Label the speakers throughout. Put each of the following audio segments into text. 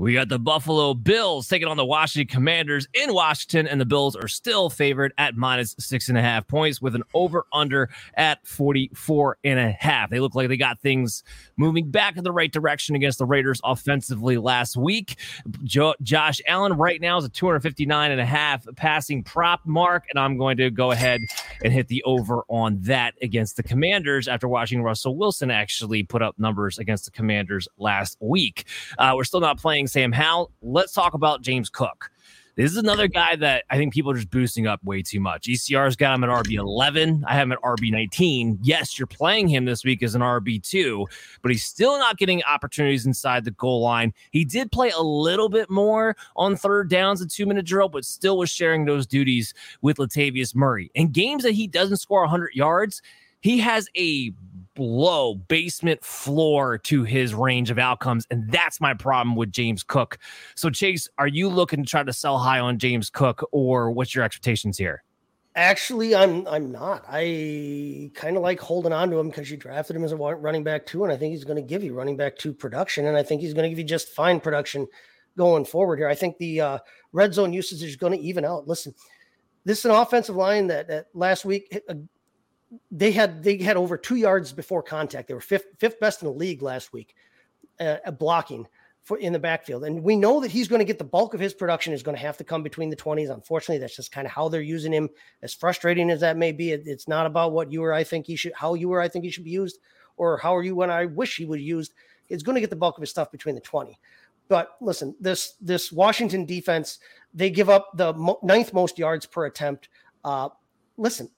Speaker 1: We got the Buffalo Bills taking on the Washington Commanders in Washington, and the Bills are still favored at minus six and a half points with an over under at 44 and a half. They look like they got things moving back in the right direction against the Raiders offensively last week. Jo- Josh Allen right now is a 259 and a half passing prop mark, and I'm going to go ahead and hit the over on that against the Commanders after watching Russell Wilson actually put up numbers against the Commanders last week. Uh, we're still not playing Sam Howell. Let's talk about James Cook. This is another guy that I think people are just boosting up way too much. ECR's got him at RB 11. I have him at RB 19. Yes, you're playing him this week as an RB 2, but he's still not getting opportunities inside the goal line. He did play a little bit more on third downs and two minute drill, but still was sharing those duties with Latavius Murray. In games that he doesn't score 100 yards, he has a low basement floor to his range of outcomes. And that's my problem with James Cook. So, Chase, are you looking to try to sell high on James Cook, or what's your expectations here?
Speaker 2: Actually, I'm I'm not. I kind of like holding on to him because you drafted him as a running back too, and I think he's going to give you running back two production, and I think he's going to give you just fine production going forward here. I think the uh, red zone usage is going to even out. Listen, this is an offensive line that, that last week they had they had over two yards before contact. They were fifth fifth best in the league last week uh, blocking for in the backfield. And we know that he's going to get the bulk of his production is going to have to come between the 20s. Unfortunately, that's just kind of how they're using him. As frustrating as that may be, it, it's not about what you or I think he should how you or I think he should be used or how are you when I wish he would used. It's going to get the bulk of his stuff between the 20. But listen, this this Washington defense, they give up the mo- ninth most yards per attempt. Uh, listen,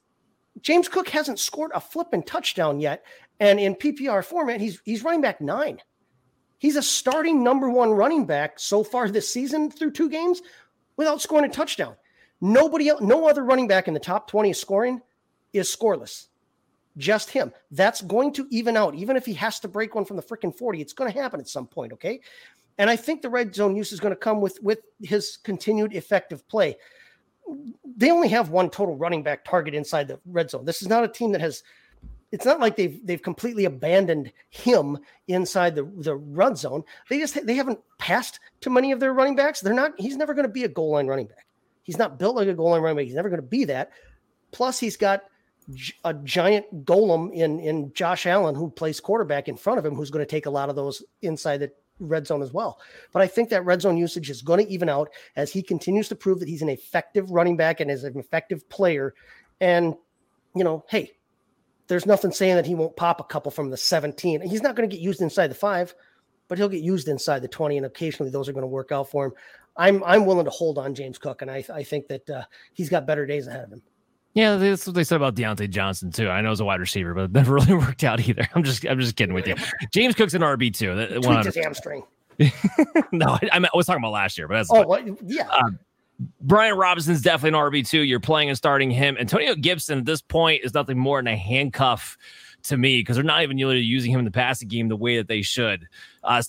Speaker 2: James Cook hasn't scored a flipping touchdown yet. And in PPR format, he's he's running back nine. He's a starting number one running back so far this season through two games without scoring a touchdown. Nobody else, no other running back in the top 20 of scoring is scoreless. Just him. That's going to even out. Even if he has to break one from the freaking 40, it's going to happen at some point. Okay. And I think the red zone use is going to come with with his continued effective play they only have one total running back target inside the red zone. This is not a team that has it's not like they've they've completely abandoned him inside the, the red zone. They just they haven't passed to many of their running backs. They're not he's never going to be a goal line running back. He's not built like a goal line running back. He's never going to be that. Plus he's got a giant golem in in Josh Allen who plays quarterback in front of him who's going to take a lot of those inside the red zone as well. But I think that red zone usage is going to even out as he continues to prove that he's an effective running back and is an effective player. And, you know, hey, there's nothing saying that he won't pop a couple from the 17. He's not going to get used inside the five, but he'll get used inside the 20. And occasionally those are going to work out for him. I'm I'm willing to hold on James Cook, and I, I think that uh, he's got better days ahead of him.
Speaker 1: Yeah, that's what they said about Diontae Johnson too. I know he's a wide receiver, but it never really worked out either. I'm just, I'm just kidding with you. James Cook's an RB too.
Speaker 2: That Tweaked his hamstring.
Speaker 1: no, I, I, was talking about last year, but that's
Speaker 2: oh, yeah. Uh,
Speaker 1: Brian Robinson's definitely an RB two. You're playing and starting him. Antonio Gibson at this point is nothing more than a handcuff to me because they're not even really using him in the passing game the way that they should. Uh,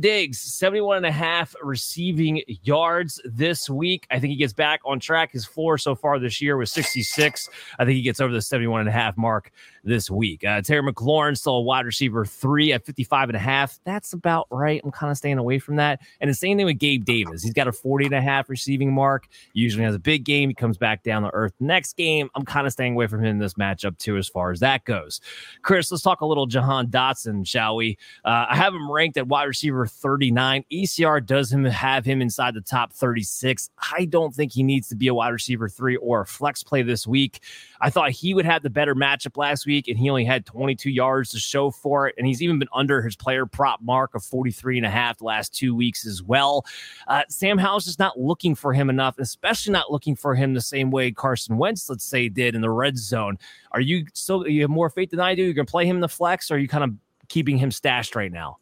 Speaker 1: Diggs, 71 and a half receiving yards this week. I think he gets back on track. His floor so far this year was 66. I think he gets over the 71 and a half mark this week. Uh, Terry McLaurin, still a wide receiver three at 55 and a half. That's about right. I'm kind of staying away from that. And the same thing with Gabe Davis. He's got a 40 and a half receiving mark. Usually has a big game. He comes back down to earth. Next game, I'm kind of staying away from him in this matchup too, as far as that goes. Chris, let's talk a little Jahan Dotson, shall we? Uh, I have him ranked at wide receiver 39. ECR does him have him inside the top 36. I don't think he needs to be a wide receiver three or a flex play this week. I thought he would have the better matchup last week, and he only had 22 yards to show for it. And he's even been under his player prop mark of 43 and a half the last two weeks as well. Uh, Sam Howell's is not looking for him enough, especially not looking for him the same way Carson Wentz, let's say, did in the red zone. Are you still you have more faith than I do? You're gonna play him in the flex, or are you kind of keeping him stashed right now?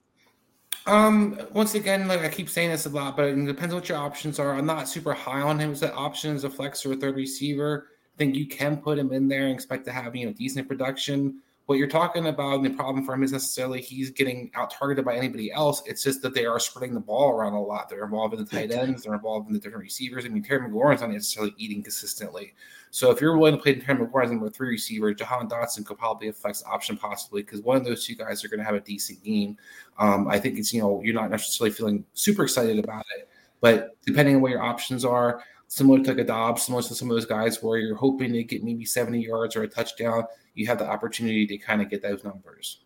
Speaker 3: Um, once again, like I keep saying this a lot, but it depends what your options are. I'm not super high on him as an option as a flex or a third receiver. I think you can put him in there and expect to have you know decent production. What you're talking about, and the problem for him is necessarily he's getting out targeted by anybody else. It's just that they are spreading the ball around a lot. They're involved in the tight ends, they're involved in the different receivers. I mean, Terry McLaurin's not necessarily eating consistently. So if you're willing to play Terry McLaurin as number three receiver, Jahan Dotson could probably be a flex option possibly because one of those two guys are going to have a decent game. Um, I think it's you know you're not necessarily feeling super excited about it, but depending on what your options are, similar to like a Dobbs, similar to some of those guys where you're hoping to get maybe 70 yards or a touchdown, you have the opportunity to kind of get those numbers.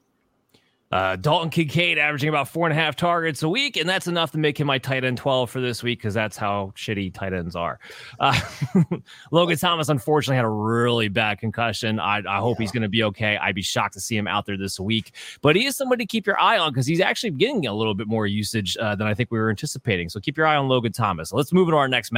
Speaker 1: Uh, Dalton Kincaid averaging about four and a half targets a week, and that's enough to make him my tight end 12 for this week because that's how shitty tight ends are. Uh, Logan Thomas, unfortunately, had a really bad concussion. I, I hope yeah. he's going to be okay. I'd be shocked to see him out there this week, but he is somebody to keep your eye on because he's actually getting a little bit more usage uh, than I think we were anticipating. So keep your eye on Logan Thomas. Let's move into our next match.